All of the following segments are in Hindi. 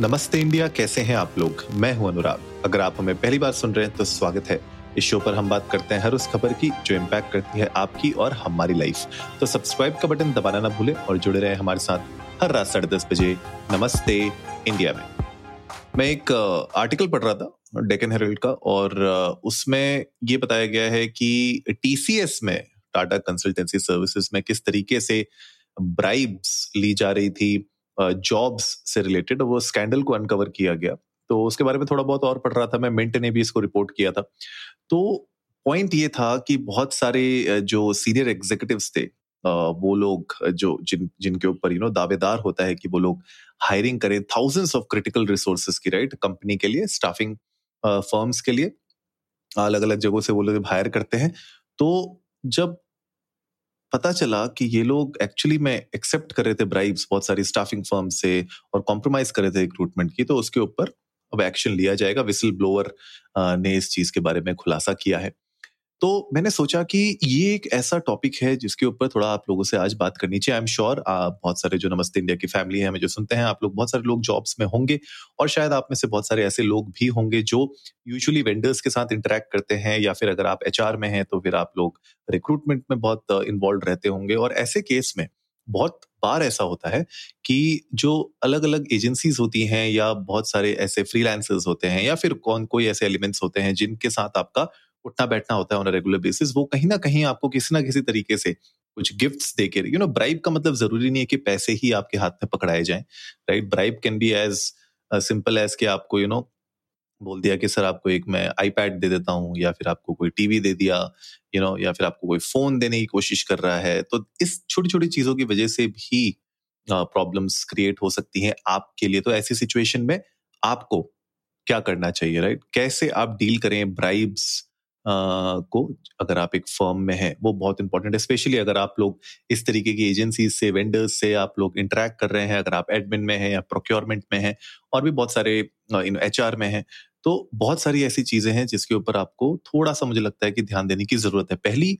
नमस्ते इंडिया, कैसे हैं आप लोग? मैं हूँ अनुराग। अगर आप हमें पहली बार सुन रहे हैं तो स्वागत है। इस शो पर हम बात करते हैं हर उस खबर की, जो इम्पैक्ट करती है आपकी और हमारी लाइफ तो सब्सक्राइब का बटन दबाना ना भूलें और जुड़े रहे हमारे साथ हर रात साढ़े दस बजे नमस्ते इंडिया में। मैं एक आर्टिकल पढ़ रहा था डेकन हेरल्ड का, और उसमें ये बताया गया है कि टीसीएस में टाटा कंसल्टेंसी सर्विसेज़ में किस तरीके से ब्राइब्स ली जा रही थी जॉब्स से रिलेटेड वो स्कैंडल को अनकवर किया गया। तो उसके बारे में थोड़ा बहुत और पढ़ रहा था मैं मिंट ने भी इसको रिपोर्ट किया था। तो पॉइंट ये था कि बहुत सारे जो सीनियर एग्जीक्यूटिव्स थे वो लोग जो जिन, जिनके ऊपर यू नो दावेदार होता है कि वो लोग हायरिंग करें थाउजेंड्स ऑफ़ क्रिटिकल रिसोर्सेज की राइट कंपनी के लिए स्टाफिंग फर्म्स के लिए अलग अलग जगहों से वो लोग हायर करते हैं। तो जब पता चला कि ये लोग एक्चुअली में एक्सेप्ट कर रहे थे ब्राइब्स बहुत सारी स्टाफिंग फर्म से और कॉम्प्रोमाइज कर रहे थे रिक्रूटमेंट की तो उसके ऊपर अब एक्शन लिया जाएगा। विसल ब्लोअर ने इस चीज़ के बारे में खुलासा किया है। तो मैंने सोचा कि ये एक ऐसा टॉपिक है जिसके ऊपर थोड़ा आप लोगों से आज बात करनी चाहिए। आई एम श्योर बहुत सारे जो नमस्ते इंडिया की फैमिली है, हमें जो सुनते हैं, आप लोग, बहुत सारे लोग जॉब्स में होंगे और शायद आप में से बहुत सारे ऐसे लोग भी होंगे जो यूजुअली वेंडर्स के साथ इंटरेक्ट करते हैं या फिर अगर आप एचआर में हैं तो फिर आप लोग रिक्रूटमेंट में बहुत इन्वॉल्व रहते होंगे। और ऐसे केस में बहुत बार ऐसा होता है कि जो अलग अलग एजेंसीज होती हैं या बहुत सारे ऐसे फ्रीलांसर्स होते हैं या फिर कौन कोई ऐसे एलिमेंट्स होते हैं जिनके साथ आपका उठना बैठना होता है ऑन रेगुलर बेसिस वो कहीं ना कहीं आपको किसी ना किसी तरीके से कुछ गिफ्ट्स देके यू नो ब्राइब का मतलब ज़रूरी नहीं है कि पैसे ही आपके हाथ में पकड़ाए जाएँ right bribe can be as simple as कि आपको यू you नो know, बोल दिया कि सर आपको एक मैं आईपैड दे देता हूँ या फिर आपको कोई टीवी दे दिया यू you नो know, या फिर आपको कोई फ़ोन देने की कोशिश कर रहा है तो इस छोटी छोटी चीज़ों की वजह से भी प्रॉब्लम्स uh, क्रिएट हो सकती हैं आपके लिए। तो ऐसी सिचुएशन में आपको क्या करना चाहिए राइट कैसे आप डील करें ब्राइब्स को अगर आप एक फर्म में हैं, वो बहुत इंपॉर्टेंट है स्पेशली अगर आप लोग इस तरीके की एजेंसी से वेंडर्स से आप लोग इंटरेक्ट कर रहे हैं, अगर आप एडमिन में हैं या प्रोक्योरमेंट में हैं और भी बहुत सारे एच आर में हैं तो बहुत सारी ऐसी चीज़ें हैं जिसके ऊपर आपको थोड़ा सा मुझे लगता है कि ध्यान देने की ज़रूरत है। पहली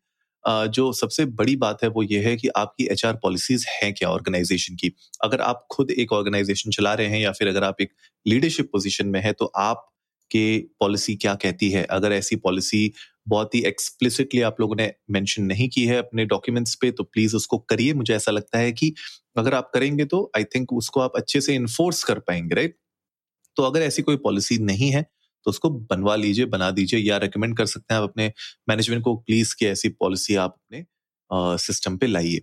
जो सबसे बड़ी बात है वो ये है कि आपकी एच आर पॉलिसीज़ हैं क्या ऑर्गेनाइजेशन की? अगर आप खुद एक ऑर्गेनाइजेशन चला रहे हैं या फिर अगर आप एक लीडरशिप पोजीशन में है तो आप के पॉलिसी क्या कहती है? अगर ऐसी पॉलिसी बहुत ही एक्सप्लिसिटली आप लोगों ने मेंशन नहीं की है अपने डॉक्यूमेंट्स पे तो प्लीज़ उसको करिए। मुझे ऐसा लगता है कि अगर आप करेंगे तो आई थिंक उसको आप अच्छे से इन्फोर्स कर पाएँगे राइट तो अगर ऐसी कोई पॉलिसी नहीं है तो उसको बनवा लीजिए, बना दीजिए, या रिकमेंड कर सकते हैं आप अपने मैनेजमेंट को प्लीज़ की ऐसी पॉलिसी आप अपने सिस्टम पे लाइए।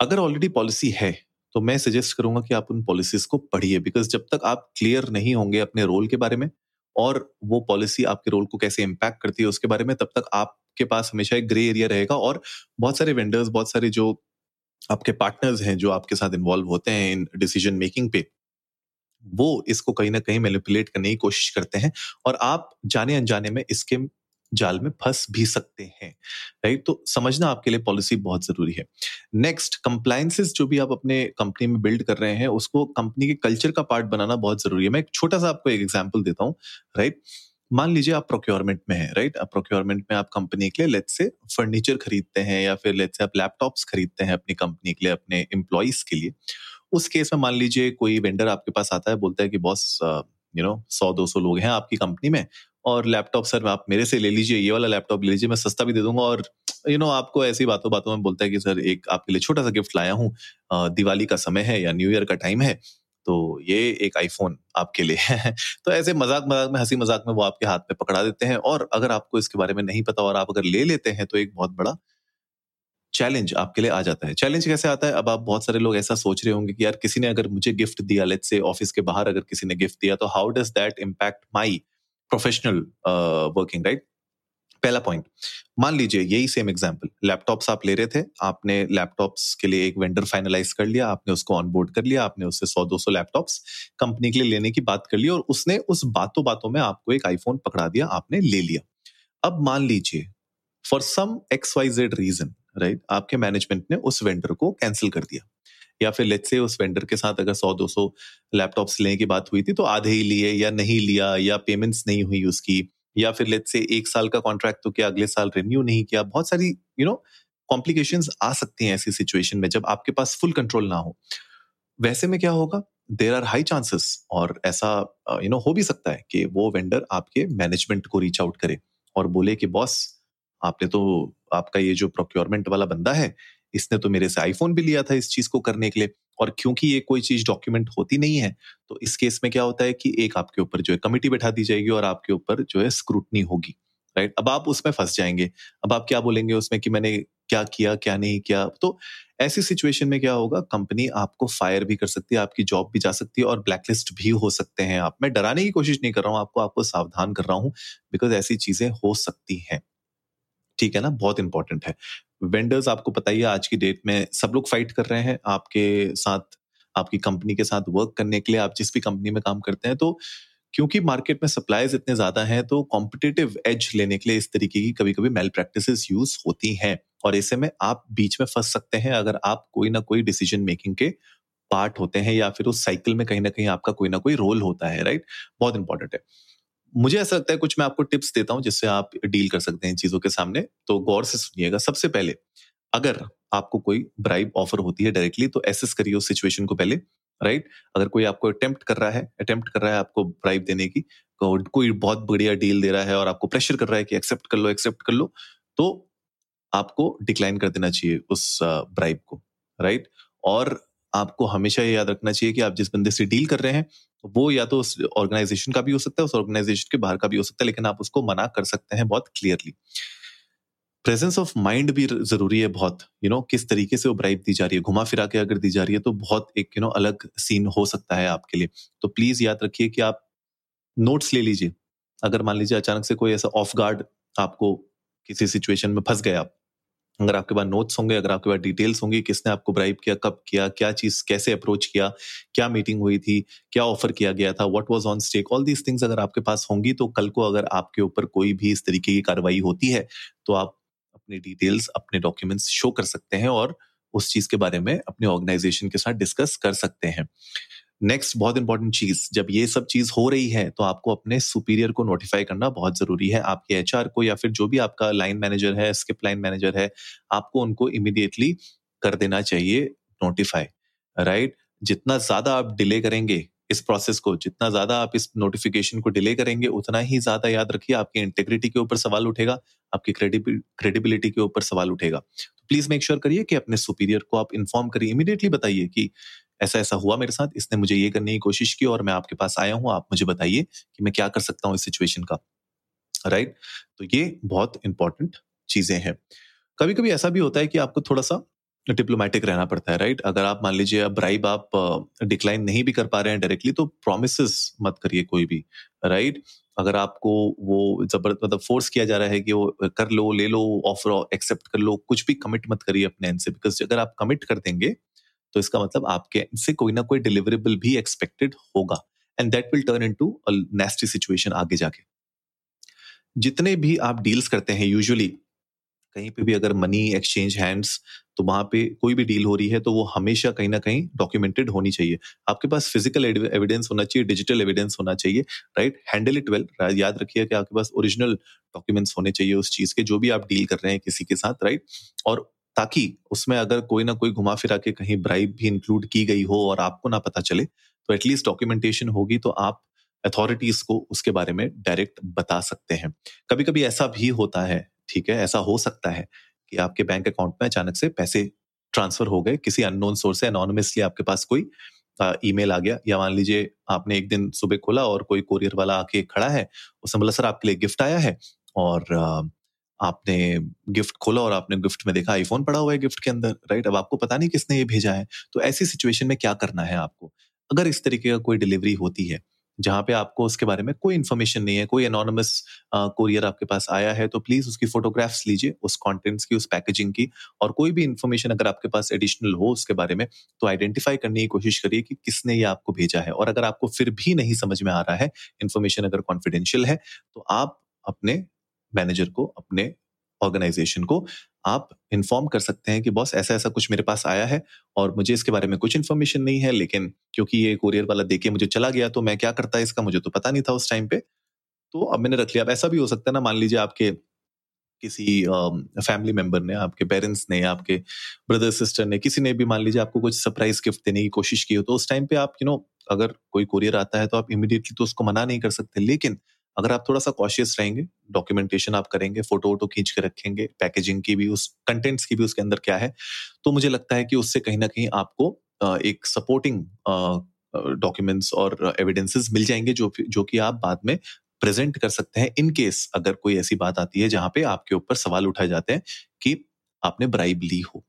अगर ऑलरेडी पॉलिसी है तो मैं सजेस्ट करूँगा कि आप उन पॉलिसीज़ को पढ़िए बिकॉज़ जब तक आप क्लियर नहीं होंगे अपने रोल के बारे में और वो पॉलिसी आपके रोल को कैसे इम्पैक्ट करती है उसके बारे में तब तक आपके पास हमेशा एक ग्रे एरिया रहेगा और बहुत सारे वेंडर्स बहुत सारे जो आपके पार्टनर्स हैं, जो आपके साथ इन्वॉल्व होते हैं इन डिसीज़न मेकिंग पे, वो इसको कहीं ना कहीं मैनिपुलेट करने की कोशिश करते हैं और आप जाने अनजाने में इसके जाल में फंस भी सकते हैं राइट तो समझना आपके लिए पॉलिसी बहुत ज़रूरी है। नेक्स्ट कंप्लायंसेस जो भी आप अपने कंपनी में बिल्ड कर रहे हैं, उसको कंपनी के कल्चर का पार्ट बनाना बहुत ज़रूरी है। मैं एक छोटा सा आपको एक एग्ज़ाम्पल देता हूँ राइट मान लीजिए आप प्रोक्योरमेंट में है राइट आप प्रोक्योरमेंट में आप कंपनी के लिए लेट से फर्नीचर खरीदते हैं या फिर लेट से आप लैपटॉप्स खरीदते हैं अपनी कंपनी के लिए, अपने एम्प्लॉयज़ के लिए। उस केस में मान लीजिए कोई वेंडर आपके पास आता है, बोलता है कि, बॉस यू नो सौ दो सौ लोग हैं आपकी कंपनी में और लैपटॉप सर आप मेरे से ले लीजिए ये वाला लैपटॉप ले लीजिए मैं सस्ता भी दे दूँगा और यू you नो know, आपको ऐसी बातों बातों में बोलता है कि सर एक आपके लिए छोटा सा गिफ्ट लाया हूँ दिवाली का समय है या न्यू ईयर का टाइम है तो ये एक आईफोन आपके लिए है। तो ऐसे मज़ाक मज़ाक में हँसी मज़ाक में वो आपके हाथ में पकड़ा देते हैं और अगर आपको इसके बारे में नहीं पता और आप अगर ले लेते हैं तो एक बहुत बड़ा चैलेंज आपके लिए आ जाता है। चैलेंज कैसे आता है? अब आप बहुत सारे लोग ऐसा सोच रहे होंगे कि यार किसी ने अगर मुझे गिफ्ट दिया लेट्स से ऑफ़िस के बाहर अगर किसी ने गिफ्ट दिया तो how does that impact my professional working right पहला पॉइंट मान लीजिए, यही सेम एग्जांपल लैपटॉप्स आप ले रहे थे, आपने लैपटॉप्स के लिए एक वेंडर फाइनलाइज कर लिया, आपने उसको ऑनबोर्ड कर लिया, आपने उससे सौ, दो सौ लैपटॉप्स कंपनी के लिए लेने की बात कर ली और उसने उस बातों बातों में आपको एक आईफोन पकड़ा दिया, आपने ले लिया। अब मान लीजिए for some X Y Z reason right आपके मैनेजमेंट ने उस वेंडर को कैंसिल कर दिया। या फिर लेट्स से उस वेंडर के साथ अगर सौ दो सौ लैपटॉप्स लेने की बात हुई थी तो आधे ही लिए या नहीं लिया या पेमेंट्स नहीं हुई उसकी, या फिर लेट्स से एक साल का कॉन्ट्रैक्ट तो क्या अगले साल रिन्यू नहीं किया। बहुत सारी यू नो कॉम्प्लिकेशन आ सकती हैं ऐसी सिचुएशन में जब आपके पास फुल कंट्रोल ना हो। वैसे में क्या होगा? देर आर हाई चांसेस और ऐसा यू नो हो भी सकता है कि वो वेंडर आपके मैनेजमेंट को रीच आउट करे और बोले कि बॉस आपने तो आपका ये जो प्रोक्योरमेंट वाला बंदा है इसने तो मेरे से आईफोन भी लिया था इस चीज़ को करने के लिए, और क्योंकि ये कोई चीज़ डॉक्यूमेंट होती नहीं है तो इस केस में क्या होता है कि एक आपके ऊपर जो है कमिटी बैठा दी जाएगी और आपके ऊपर जो है स्क्रूटनी होगी राइट अब आप उसमें फंस जाएँगे, अब आप क्या बोलेंगे उसमें कि मैंने क्या किया, क्या नहीं किया? तो ऐसी सिचुएशन में क्या होगा कंपनी आपको फायर भी कर सकती है, आपकी जॉब भी जा सकती है और ब्लैकलिस्ट भी हो सकते हैं आप। मैं डराने की कोशिश नहीं कर रहा हूँ, आपको आपको सावधान कर रहा हूँ बिकॉज़ ऐसी चीज़ें हो सकती हैं। ठीक है ना? बहुत इंपॉर्टेंट है। वेंडर्स आपको पता ही है, आज की डेट में सब लोग फाइट कर रहे हैं आपके साथ, आपकी कंपनी के साथ वर्क करने के लिए, आप जिस भी कंपनी में काम करते हैं तो क्योंकि मार्केट में सप्लाईज इतने ज़्यादा हैं तो कॉम्पिटेटिव एज लेने के लिए इस तरीके की कभी कभी मेल प्रैक्टिस यूज़ होती हैं। और ऐसे में आप बीच में फंस सकते हैं, अगर आप कोई ना कोई डिसीज़न मेकिंग के पार्ट होते हैं, या फिर उस साइकिल में कहीं ना कहीं आपका कोई ना कोई रोल होता है राइट बहुत इंपॉर्टेंट है। मुझे ऐसा लगता है कुछ मैं आपको टिप्स देता हूँ जिससे आप डील कर सकते हैं चीज़ों के सामने। तो गौर से सुनिएगा। सबसे पहले, अगर आपको कोई ब्राइब ऑफ़र होती है डायरेक्टली तो एसेस करिए उस सिचुएशन को पहले राइट अगर कोई आपको अटेम्प्ट कर रहा है अटेम्प्ट कर रहा है आपको ब्राइब देने की कोई बहुत बढ़िया डील दे रहा है और आपको प्रेशर कर रहा है कि एक्सेप्ट कर लो एक्सेप्ट कर लो तो आपको डिक्लाइन कर देना चाहिए उस ब्राइब को राइट और आपको हमेशा ये याद रखना चाहिए कि आप जिस बंदे से डील कर रहे हैं वो या तो उस ऑर्गेनाइजेशन का भी हो सकता है उस ऑर्गेनाइजेशन के बाहर का भी हो सकता है लेकिन आप उसको मना कर सकते हैं बहुत क्लियरली प्रेजेंस ऑफ़ माइंड भी ज़रूरी है बहुत यू you नो know, किस तरीके से वो ब्राइब दी जा रही है घुमा फिरा के अगर दी जा रही है तो बहुत एक यू you नो know, अलग सीन हो सकता है आपके लिए। तो प्लीज़ याद रखिए कि आप नोट्स ले लीजिए। अगर मान लीजिए अचानक से कोई ऐसा ऑफ़ गार्ड आपको किसी सिचुएशन में फंस गए आप अगर आपके पास नोट्स होंगे, अगर आपके पास डिटेल्स होंगी, किसने आपको ब्राइब किया, कब किया, क्या चीज़, कैसे अप्रोच किया, क्या मीटिंग हुई थी, क्या ऑफ़र किया गया था what was on stake all these things अगर आपके पास होंगी तो कल को अगर आपके ऊपर कोई भी इस तरीके की कार्रवाई होती है तो आप अपने डिटेल्स अपने डॉक्यूमेंट्स शो कर सकते हैं और उस चीज़ के बारे में अपने ऑर्गेनाइजेशन के साथ डिस्कस कर सकते हैं। नेक्स्ट बहुत इंपॉर्टेंट चीज़, जब ये सब चीज़ हो रही है तो आपको अपने सुपीरियर को नोटिफाई करना बहुत ज़रूरी है आपके एचआर को या फिर जो भी आपका लाइन मैनेजर है स्किप लाइन मैनेजर है, आपको उनको इमिडिएटली कर देना चाहिए नोटिफाई राइट right? जितना ज़्यादा आप डिले करेंगे इस प्रोसेस को, जितना ज़्यादा आप इस नोटिफिकेशन को डिले करेंगे, उतना ही ज़्यादा याद रखिए, आपकी इंटेग्रिटी के ऊपर सवाल उठेगा, आपकी क्रेडिबिलिटी के ऊपर सवाल उठेगा तो प्लीज़ मेक श्योर करिए कि अपने सुपीरियर को आप इन्फॉर्म करिए इमीडिएटली बताइए कि ऐसा ऐसा हुआ मेरे साथ, इसने मुझे ये करने की कोशिश की और मैं आपके पास आया हूँ, आप मुझे बताइए कि मैं क्या कर सकता हूँ इस सिचुएशन का। Right right? तो ये बहुत इंपॉर्टेंट चीज़ें हैं। कभी कभी ऐसा भी होता है कि आपको थोड़ा सा डिप्लोमेटिक रहना पड़ता है राइट अगर आप मान लीजिए अब ब्राइब आप डिक्लाइन नहीं भी कर पा रहे हैं डायरेक्टली तो प्रोमिस मत करिए कोई भी राइट अगर आपको वो ज़बरदस्त मतलब फोर्स किया जा रहा है कि वो कर लो, ले लो ऑफ़र एक्सेप्ट कर लो, कुछ भी कमिट मत करिए अपने एंड से बिकॉज़ अगर आप कमिट कर देंगे तो इसका मतलब आपके से कोई ना कोई डिलीवरेबल भी एक्सपेक्टेड होगा and that will turn into a nasty situation आगे जाके। जितने भी आप डील्स करते हैं यूजुअली कहीं पे भी अगर मनी एक्सचेंज हैंड्स तो वहाँ पे कोई भी डील हो रही है तो वो हमेशा कहीं ना कहीं डॉक्यूमेंटेड होनी चाहिए। आपके पास फ़िज़िकल एविडेंस होना चाहिए डिजिटल एविडेंस होना चाहिए राइट हैंडल इट वेल याद रखिए कि आपके पास ओरिजिनल डॉक्यूमेंट्स होने चाहिए उस चीज़ के, जो भी आप डील कर रहे हैं किसी के साथ राइट और ताकि उसमें अगर कोई ना कोई घुमा फिरा के कहीं ब्राइब भी इंक्लूड की गई हो और आपको ना पता चले तो एटलीस्ट डॉक्यूमेंटेशन होगी तो आप अथॉरिटीज को उसके बारे में डायरेक्ट बता सकते हैं। कभी कभी ऐसा भी होता है, ठीक है? ऐसा हो सकता है कि आपके बैंक अकाउंट में अचानक से पैसे ट्रांसफ़र हो गए, किसी अननोन सोर्स से अनोनमसली आपके पास कोई ईमेल आ गया, या मान लीजिए आपने एक दिन सुबह खोला और कोई कोरियर वाला आके खड़ा है उसने बोला सर आपके लिए गिफ्ट आया है, और आपने गिफ्ट खोला और आपने गिफ्ट में देखा आईफोन पड़ा हुआ है गिफ्ट के अंदर राइट अब आपको पता नहीं किसने ये भेजा है। तो ऐसी सिचुएशन में क्या करना है आपको? अगर इस तरीके का कोई डिलीवरी होती है, जहाँ पे आपको उसके बारे में कोई इन्फॉर्मेशन नहीं है, कोई एनोनमस कोरियर आपके पास आया है तो प्लीज़ उसकी फोटोग्राफ्स लीजिए, उस कंटेंट्स की, उस पैकेजिंग की और कोई भी इन्फॉर्मेशन अगर आपके पास एडिशनल हो उसके बारे में तो आइडेंटिफाई करने की कोशिश करिए कि किसने ये आपको भेजा है। और अगर आपको फिर भी नहीं समझ में आ रहा है इन्फॉर्मेशन अगर कॉन्फिडेंशियल है तो आप अपने मैनेजर को, अपने ऑर्गेनाइजेशन को, आप इन्फॉर्म कर सकते हैं कि, बॉस ऐसा ऐसा कुछ मेरे पास आया है और मुझे इसके बारे में कुछ इन्फॉर्मेशन नहीं है, लेकिन क्योंकि ये कोरियर वाला देके मुझे चला गया तो मैं क्या करता इसका, मुझे तो पता नहीं था उस टाइम पे। तो अब मैंने रख लिया। अब ऐसा भी हो सकता है ना, मान लीजिए आपके किसी फैमिली मेंबर ने, आपके पेरेंट्स ने, आपके ब्रदर, सिस्टर ने, किसी ने भी मान लीजिए आपको कुछ सरप्राइज़ गिफ्ट देने की कोशिश की हो तो उस टाइम पे आप, यू नो, अगर कोई कोरियर आता है तो आप इमीडिएटली तो उसको मना नहीं कर सकते। लेकिन अगर आप थोड़ा सा कॉशियस रहेंगे डॉक्यूमेंटेशन आप करेंगे फ़ोटो वोटो खींच के रखेंगे पैकेजिंग की भी, उस कंटेंट्स की भी उसके अंदर क्या है तो मुझे लगता है कि उससे कहीं ना कहीं आपको एक सपोर्टिंग डॉक्यूमेंट्स और एविडेंसेस मिल जाएँगे जो जो कि आप बाद में प्रेजेंट कर सकते हैं इन केस अगर कोई ऐसी बात आती है जहाँ पे आपके ऊपर सवाल उठाए जाते हैं कि आपने ब्राइब ली हो।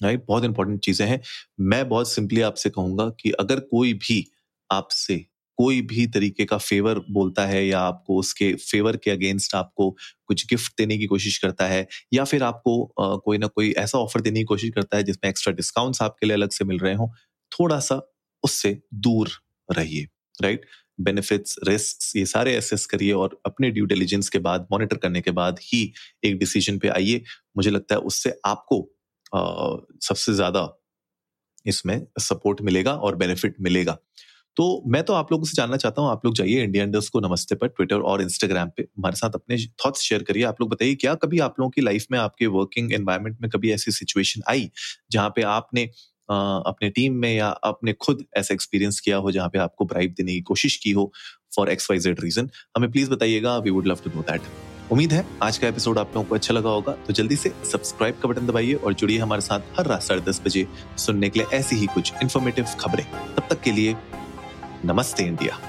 राइट बहुत इंपॉर्टेंट चीज़ें हैं। मैं बहुत सिंपली आपसे कहूँगा कि अगर कोई भी आपसे कोई भी तरीके का फेवर बोलता है या आपको उसके फेवर के अगेंस्ट आपको कुछ गिफ्ट देने की कोशिश करता है या फिर आपको आ, कोई ना कोई ऐसा ऑफ़र देने की कोशिश करता है जिसमें एक्स्ट्रा डिस्काउंट्स आपके लिए अलग से मिल रहे हों थोड़ा सा उससे दूर रहिए राइट बेनिफिट्स रिस्क ये सारे एसेस करिए और अपने ड्यू डिलीजेंस के बाद मॉनिटर करने के बाद ही एक डिसीज़न पे आइए। मुझे लगता है उससे आपको आ, सबसे ज़्यादा इसमें सपोर्ट मिलेगा और बेनिफिट मिलेगा। तो मैं तो आप लोगों से जानना चाहता हूँ, आप लोग जाइए इंडिया इंडर्स को, नमस्ते पर ट्विटर और इंस्टाग्राम पे। हमारे साथ अपने थॉट्स शेयर करिए। आप लोग बताइए, क्या कभी आप लोगों की लाइफ में आपके वर्किंग एनवायरमेंट में कभी ऐसी सिचुएशन आई, जहाँ पे आपने अपने टीम में या अपने खुद ऐसा एक्सपीरियंस किया हो, जहाँ पे आपको ब्राइब देने की कोशिश की हो for X Y Z reason हमें प्लीज़ बताइएगा we would love to know that उम्मीद है, आज का एपिसोड आप लोगों को अच्छा लगा होगा। तो जल्दी से सब्सक्राइब का बटन दबाइए और जुड़िए हमारे साथ हर रात साढ़े दस बजे सुनने के लिए ऐसी ही कुछ इन्फॉर्मेटिव खबरें। तब तक के लिए नमस्ते इंडिया।